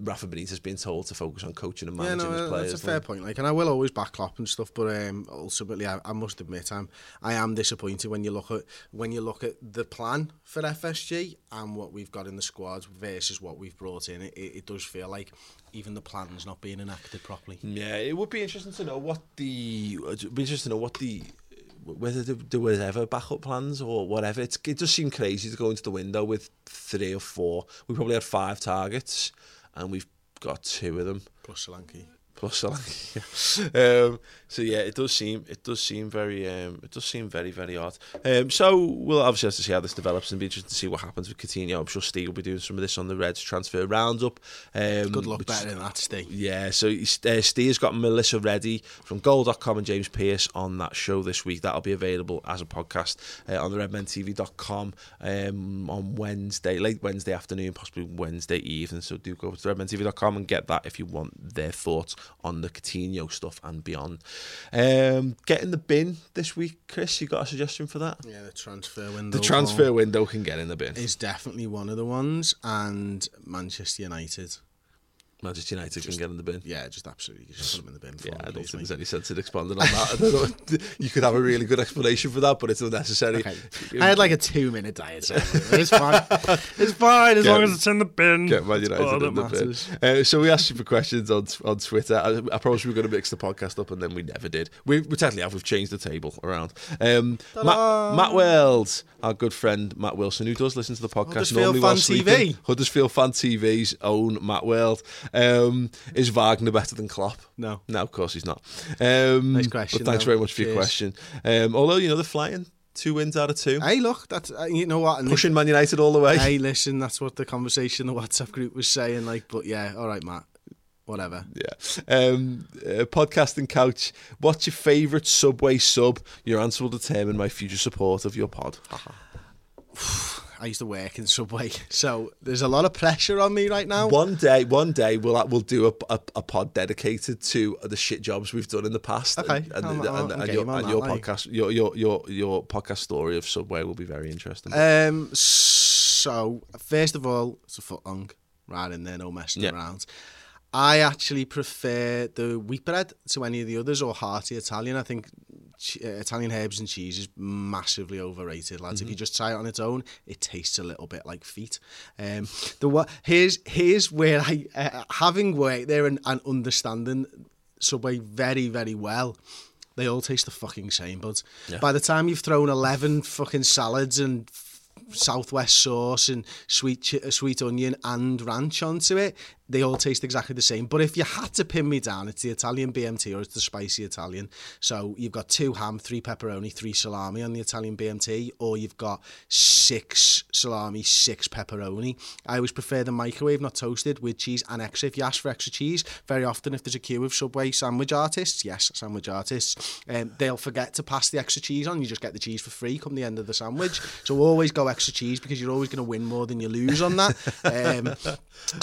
Rafa Benitez being told to focus on coaching and Yeah, managing no, his players. that's a fair point. Like, and I will always back Klopp and stuff, but um, ultimately, I, I must admit, I'm I am disappointed when you look at when you look at the plan for FSG and what we've got in the squad versus what we've brought in. It, it, it does feel like even the plan's not being enacted properly. Yeah, it would be interesting to know what the it'd be interesting to know what the whether there, was ever backup plans or whatever. It's, it does seem crazy to go into the window with three or four. We probably had five targets, and we've got two of them. Plus Solanke. Plus um, so yeah, it does seem it does seem very um, it does seem very very odd. Um, so we'll obviously have to see how this develops and be interested to see what happens with Coutinho. I'm sure Steve will be doing some of this on the Reds transfer roundup. Um, Good luck which- better than that, Steve. yeah, so uh, Steve's got Melissa Reddy from Goal.com and James Pearce on that show this week. That'll be available as a podcast uh, on the redmentv.com um, on Wednesday, late Wednesday afternoon, possibly Wednesday evening. So do go to redmentv.com and get that if you want their thoughts on the Coutinho stuff and beyond. Um, get in the bin this week, Chris. You got a suggestion for that? Yeah, the transfer window. The transfer window can get in the bin. is definitely one of the ones, and Manchester United. Manchester United can get in the bin. Yeah, just absolutely just put them in the bin. For Yeah, I don't think there's any sense in expanding on that. Know. You could have a really good explanation for that, but it's unnecessary. Okay. I had like a two minute diet. It's fine. It's fine as Get- long as it's in the bin. Get Man United in the bin. Uh, so we asked you for questions on on Twitter. I, I promised we were going to mix the podcast up, and then we never did. We, we technically have. We've changed the table around. Um, Matt, Matt Wells, our good friend Matt Wilson, who does listen to the podcast, Huddersfield normally Fan sleeping. TV. Huddersfield Fan TV's own Matt Weld. Um, is Wagner better than Klopp? No. No, of course he's not. Um, Nice question, But thanks though. very much for your Cheers. question. Um, although, you know, they're flying. Two wins out of two. Hey, look, that's uh, you know what? And Pushing Man United all the way. Hey, listen, that's what the conversation in the WhatsApp group was saying. Like, but yeah, all right, Matt. Whatever. Yeah. Um, uh, podcasting couch. What's your favourite Subway sub? Your answer will determine my future support of your pod. I used to work in Subway, so there's a lot of pressure on me right now. One day, one day we'll we'll do a, a, a pod dedicated to the shit jobs we've done in the past. Okay, and, and, I'm- and, I'm and your, on and that, your like. podcast, your, your your your podcast story of Subway will be very interesting. Um, so first of all, it's a foot long, right in there, no messing Yeah. around. I actually prefer the wheat bread to any of the others or hearty Italian. I think uh, Italian herbs and cheese is massively overrated, lads. If you just try it on its own, it tastes a little bit like feet. Um, the what here's here's where I uh, having worked there and, and understanding Subway very very well. They all taste the fucking same, but by the time you've thrown eleven fucking salads and southwest sauce and sweet sweet onion and ranch onto it they all taste exactly the same. But if you had to pin me down it's the Italian BMT or it's the spicy Italian. So you've got two ham three pepperoni three salami on the Italian BMT or you've got six salami six pepperoni. I always prefer the microwave not toasted with cheese and extra. If you ask for extra cheese very often if there's a queue of Subway sandwich artists yes sandwich artists um, they'll forget to pass the extra cheese on. You just get the cheese for free come the end of the sandwich. So always go extra cheese because you're always going to win more than you lose on that. Um, so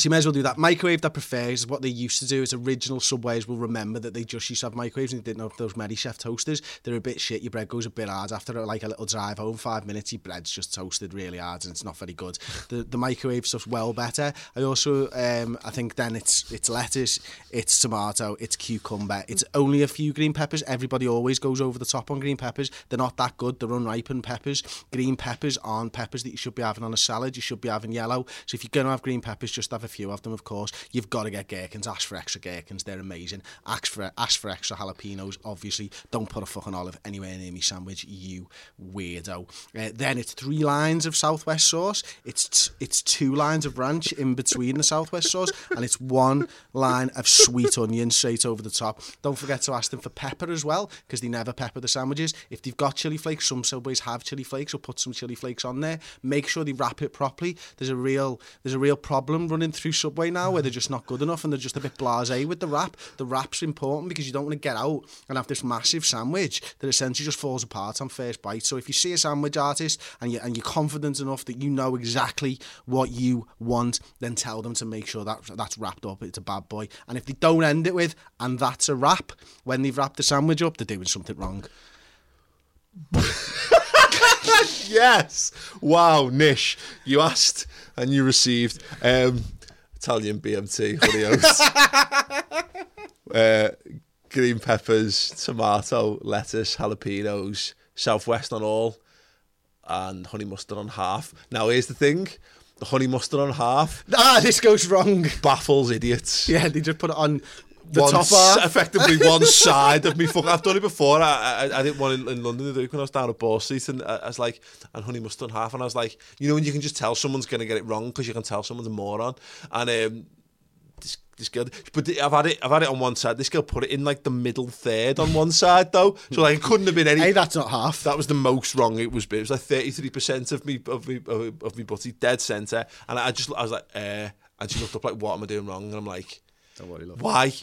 you may as well do that microwave that prefers is what they used to do is original subways will remember that they just used to have microwaves and they didn't have those Chef toasters. They're a bit shit your bread goes a bit hard. After like a little drive home five minutes your bread's just toasted really hard and it's not very good. The the microwave stuff's well better. I also um, I think then it's it's lettuce it's tomato it's cucumber. It's only a few green peppers. Everybody always goes over the top on green peppers. They're not that good. They're unripened peppers. Green peppers aren't peppers that you should be having on a salad. You should be having yellow. So if you're going to have green peppers just have a few of them of course you've got to get gherkins ask for extra gherkins they're amazing. Ask for ask for extra jalapenos obviously. Don't put a fucking olive anywhere near me sandwich you weirdo. Uh, then it's three lines of southwest sauce. It's t- it's two lines of ranch in between the southwest sauce and it's one line of sweet onion straight over the top. Don't forget to ask them for pepper as well because they never pepper the sandwiches. If they've got chili flakes some subways have chili flakes or put some chili flakes on there. Make sure they wrap it properly. There's a real there's a real problem running through subway now where they're just not good enough and they're just a bit blasé with the wrap the wrap's important because you don't want to get out and have this massive sandwich that essentially just falls apart on first bite so if you see a sandwich artist and you and you're confident enough that you know exactly what you want then tell them to make sure that that's wrapped up it's a bad boy and if they don't end it with and that's a wrap when they've wrapped the sandwich up they're doing something wrong yes. Wow, Nish. You asked and you received. Um, Italian BMT, honey oats. uh, green peppers, tomato, lettuce, jalapenos, southwest on all, and honey mustard on half. Now, here's the thing the honey mustard on half ah this goes wrong baffles idiots. yeah they just put it on the one top half effectively one side of me. Fuck, I've done it before. I, I, I did one in, in London the when I was down at Ball Street, and I, I was like, and honey mustard half, and I was like, you know, when you can just tell someone's going to get it wrong because you can tell someone's a moron, and um, this, this girl, but I've had it, I've had it on one side. This girl put it in like the middle third on one side though, so like it couldn't have been any. hey that's not half That was the most wrong it was. It was like thirty three percent of me of me of, of me butty dead centre, and I just I was like, eh, and she looked up like, what am I doing wrong? And I'm like, Don't worry, love. why?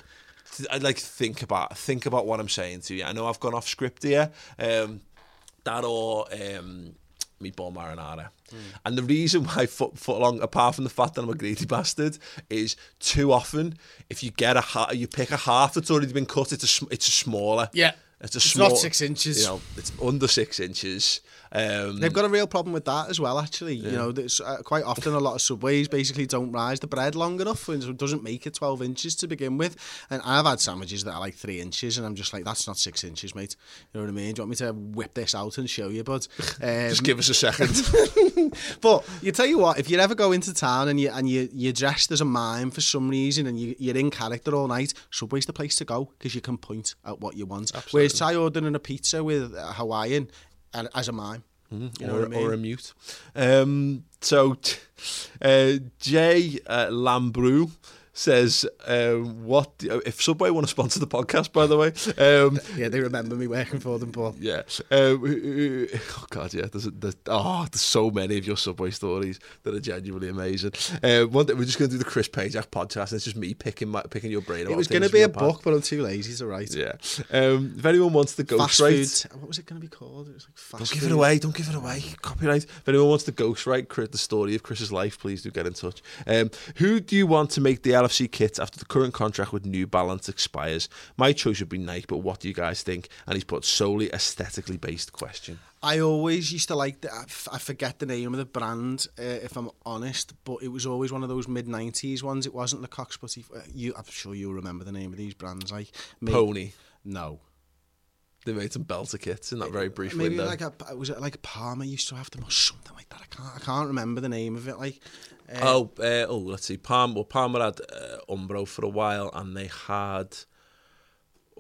I like think about think about what I'm saying to you. I know I've gone off script here. Um, that or um, meatball marinara. And the reason why foot, foot long, apart from the fact that I'm a greedy bastard, is too often if you get a ha- you pick a half that's already been cut, it's a it's a smaller. Yeah. It's a It's small, not six inches. You know, it's under six inches. Um, They've got a real problem with that as well, actually. You know, uh, quite often a lot of subways basically don't rise the bread long enough and it doesn't make it 12 inches to begin with. And I've had sandwiches that are like three inches and I'm just like, that's not six inches, mate. You know what I mean? Do you want me to whip this out and show you, bud? Um, just give us a second. but you tell you what, if you ever go into town and you and you you're dressed as a mime for some reason and you, you're in character all night, Subway's the place to go because you can point at what you want. Whereas try ordering a pizza with a Hawaiian as a mime. You know or, I mean? or a mute. Um, so, uh, Jay uh, Lambrou says, um, "What if Subway want to sponsor the podcast?" By the way, um, Yeah, they remember me working for them, but yeah. Um, oh God, yeah. There's, there's oh, there's so many of your Subway stories that are genuinely amazing. Um, one day we're just going to do the Chris Pajak podcast. And it's just me picking my, picking your brain. it was going to be a book, but I'm too lazy to write. Yeah. Um, if anyone wants to Fast ghostwrite, food. What was it going to be called? It was like fast don't food. give it away. Don't give it away. Copyright. If anyone wants to ghostwrite Chris- the story of Chris's life, please do get in touch. Um, who do you want to make the LFC kits after the current contract with New Balance expires? My choice would be Nike, but what do you guys think? And he's put solely aesthetically based question. I always used to like the, I forget the name of the brand uh, if I'm honest, but it was always one of those mid '90s ones. It wasn't Le Coq Sportif. Uh, you, I'm sure you remember the name of these brands, like maybe, Pony. No, They made some belter kits in that very brief maybe window. like a was it like Palmer used to have them or something like that. I can't I can't remember the name of it. Like uh, oh, uh, oh, let's see. Palm, well, Palmer had uh, Umbro for a while, and they had.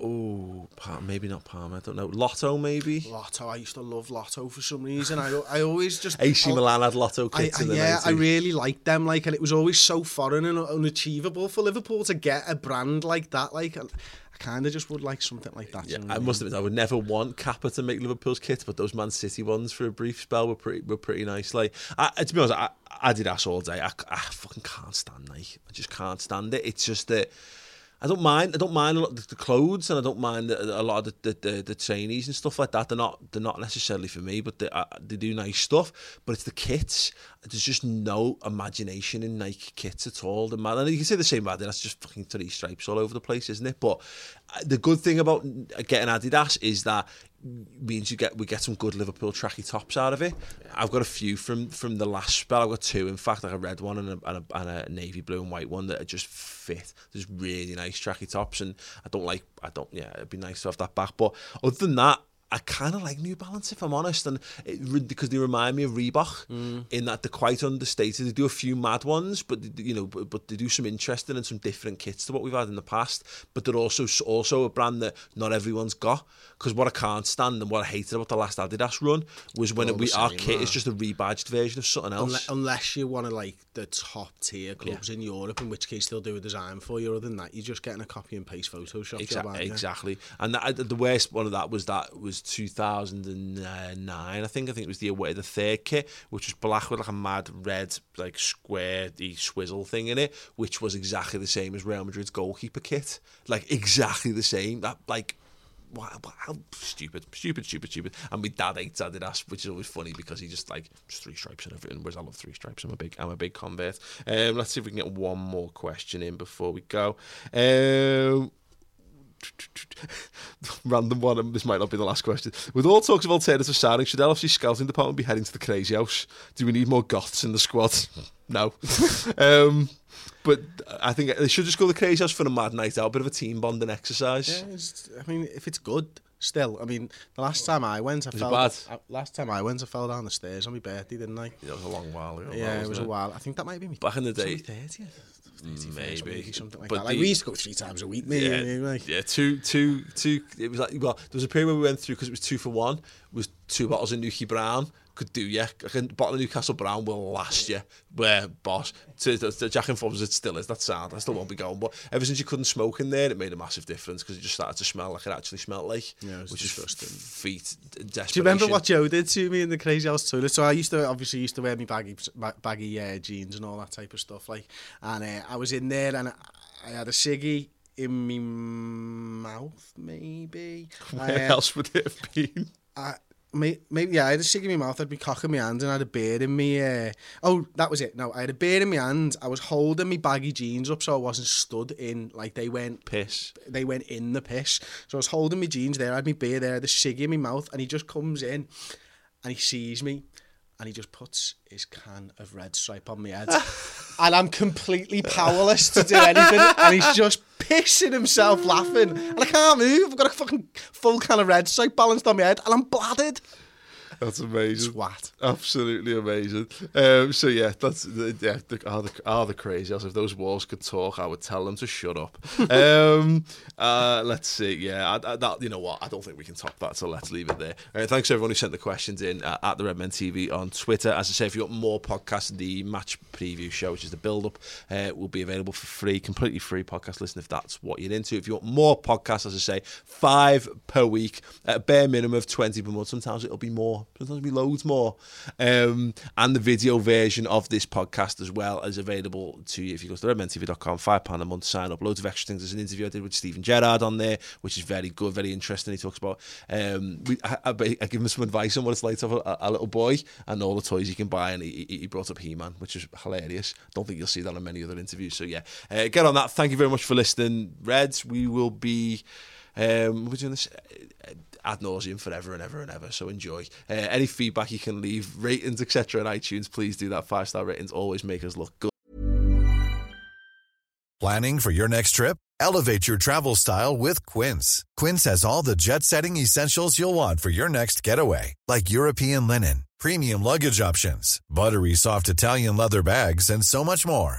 Oh, maybe not Palmer. I don't know. Lotto, maybe. Lotto. I used to love Lotto for some reason. I I always just AC oh, Milan had Lotto I, kits I, in the yeah, 90s. I really liked them. Like, and it was always so foreign and unachievable for Liverpool to get a brand like that. Like, I kind of just would like something like that. Yeah, I must admit, I would never want Kappa to make Liverpool's kits, but those Man City ones for a brief spell were pretty were pretty nice. Like, I, to be honest, I, I did ass all day. I, I fucking can't stand Nike. I just can't stand it. It's just that. I don't mind. I don't mind a lot of the clothes, and I don't mind a, lot of the, the, the, trainees and stuff like that. They're not they're not necessarily for me, but they uh, they do nice stuff. But it's the kits. There's just no imagination in Nike kits at all. The man, and you can say the same about Adidas. Just fucking three stripes all over the place, isn't it? But the good thing about getting Adidas is that means you get we get some good Liverpool tracky tops out of it. I've got a few from from the last spell. I've got two, in fact, like a red one and a, and a, and a navy blue and white one that are just fit. There's really nice tracky tops, and I don't like. I don't. Yeah, it'd be nice to have that back. But other than that. I kind of like New Balance if I'm honest, and it, because they remind me of Reebok mm. in that they're quite understated. They do a few mad ones, but they- you know, but, but they do some interesting and some different kits to what we've had in the past. But they're also also a brand that not everyone's got. Because what I can't stand and what I hated about the last Adidas run was when it, we our kit is just a rebadged version of something else. Unless, unless you want to like the top tier clubs in Europe, in which case they'll do a design for you. Other than that, you're just getting a copy and paste Photoshop. Exactly, aren't exactly. And that, uh, the worst one of that was that was 2009, I think. I think it was the away the third kit, which was black with like a mad red like square the swizzle thing in it, which was exactly the same as Real Madrid's goalkeeper kit, like exactly the same. That like. Wow, how stupid, stupid, stupid, stupid. And my dad hates Adidas, which is always funny because he just like just three stripes and everything. Whereas I love three stripes. I'm a big, I'm a big convert. Um, let's see if we can get one more question in before we go. Um, random one, and this might not be the last question. With all talks of alternative signing, should LFC scouting department be heading to the crazy house? Do we need more goths in the squad? no. um, but I think they should just go to the crazy house for a mad night out, a bit of a team bonding exercise. Yeah, I mean, if it's good, still. I mean, the last time I went, I it fell. bad? I, last time I went, I fell down the stairs on my birthday, didn't I? It was a long while ago. Yeah, wasn't it was a while. I think that might be me. Back in the day. thirtieth, Maybe. something like But that. Like the- we used to go three times a week, maybe. Yeah, maybe, like. yeah, two, two, two. It was like well, there was a period where we went through because it was two for one. Was two bottles of Nuki Brown could do you? Like a bottle of Newcastle Brown will last you. Where boss to, to, to Jack and Fobs it still is. That's sad. I still won't be going. But ever since you couldn't smoke in there, it made a massive difference because it just started to smell like it actually smelled like. Yeah, which is feet desperation. Do you remember what Joe did to me in the crazy house toilet? So I used to obviously used to wear my baggy baggy uh, jeans and all that type of stuff. Like, and uh, I was in there and I, I had a ciggy in my mouth, maybe. Where Uh, else would it have been? I, may- maybe yeah, I had a cig in my mouth, I'd be cocking my hand, and I had a beer in me. Uh, oh, that was it. No, I had a beer in my hand. I was holding my baggy jeans up so I wasn't stood in like they went Piss. they went in the piss. So I was holding my jeans there, I had my beer there, the cig in my mouth, and he just comes in and he sees me and he just puts his can of red stripe on my head. and I'm completely powerless to do anything. And he's just pissing himself laughing. And I can't move. I've got a fucking full can of red stripe balanced on my head and I'm bladdered. That's amazing. Swat. Absolutely amazing. Um, so yeah, that's the, yeah. The, are the are the crazy? As if those walls could talk, I would tell them to shut up. um, uh, let's see. Yeah, I, I, that you know what? I don't think we can top that. So let's leave it there. Uh, thanks everyone who sent the questions in uh, at the Redmen TV on Twitter. As I say, if you want more podcasts, the match preview show, which is the build up, uh, will be available for free, completely free podcast listen if that's what you're into. If you want more podcasts, as I say, five per week, at a bare minimum of twenty per month. Sometimes it'll be more. Sometimes it'll be loads more. Um, and the video version of this podcast as well is available to you if you go to redmentv.com, five pound a month, sign up. Loads of extra things. There's an interview I did with Steven Gerrard on there, which is very good, very interesting. He talks about. Um, we, I, I, I give him some advice on what it's like to have a, a little boy and all the toys you can buy, and he, he brought up He-Man, which is hilarious. Don't think you'll see that in many other interviews. So yeah, uh, get on that. Thank you very much for listening, Reds. We will be. Um, we're doing this ad nauseum forever and ever and ever. So enjoy. Uh, any feedback you can leave, ratings, etc. on iTunes, please do that. Five star ratings always make us look good. Planning for your next trip? Elevate your travel style with Quince. Quince has all the jet setting essentials you'll want for your next getaway, like European linen, premium luggage options, buttery soft Italian leather bags, and so much more.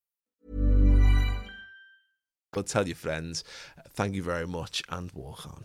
But tell your friends, thank you very much, and walk on.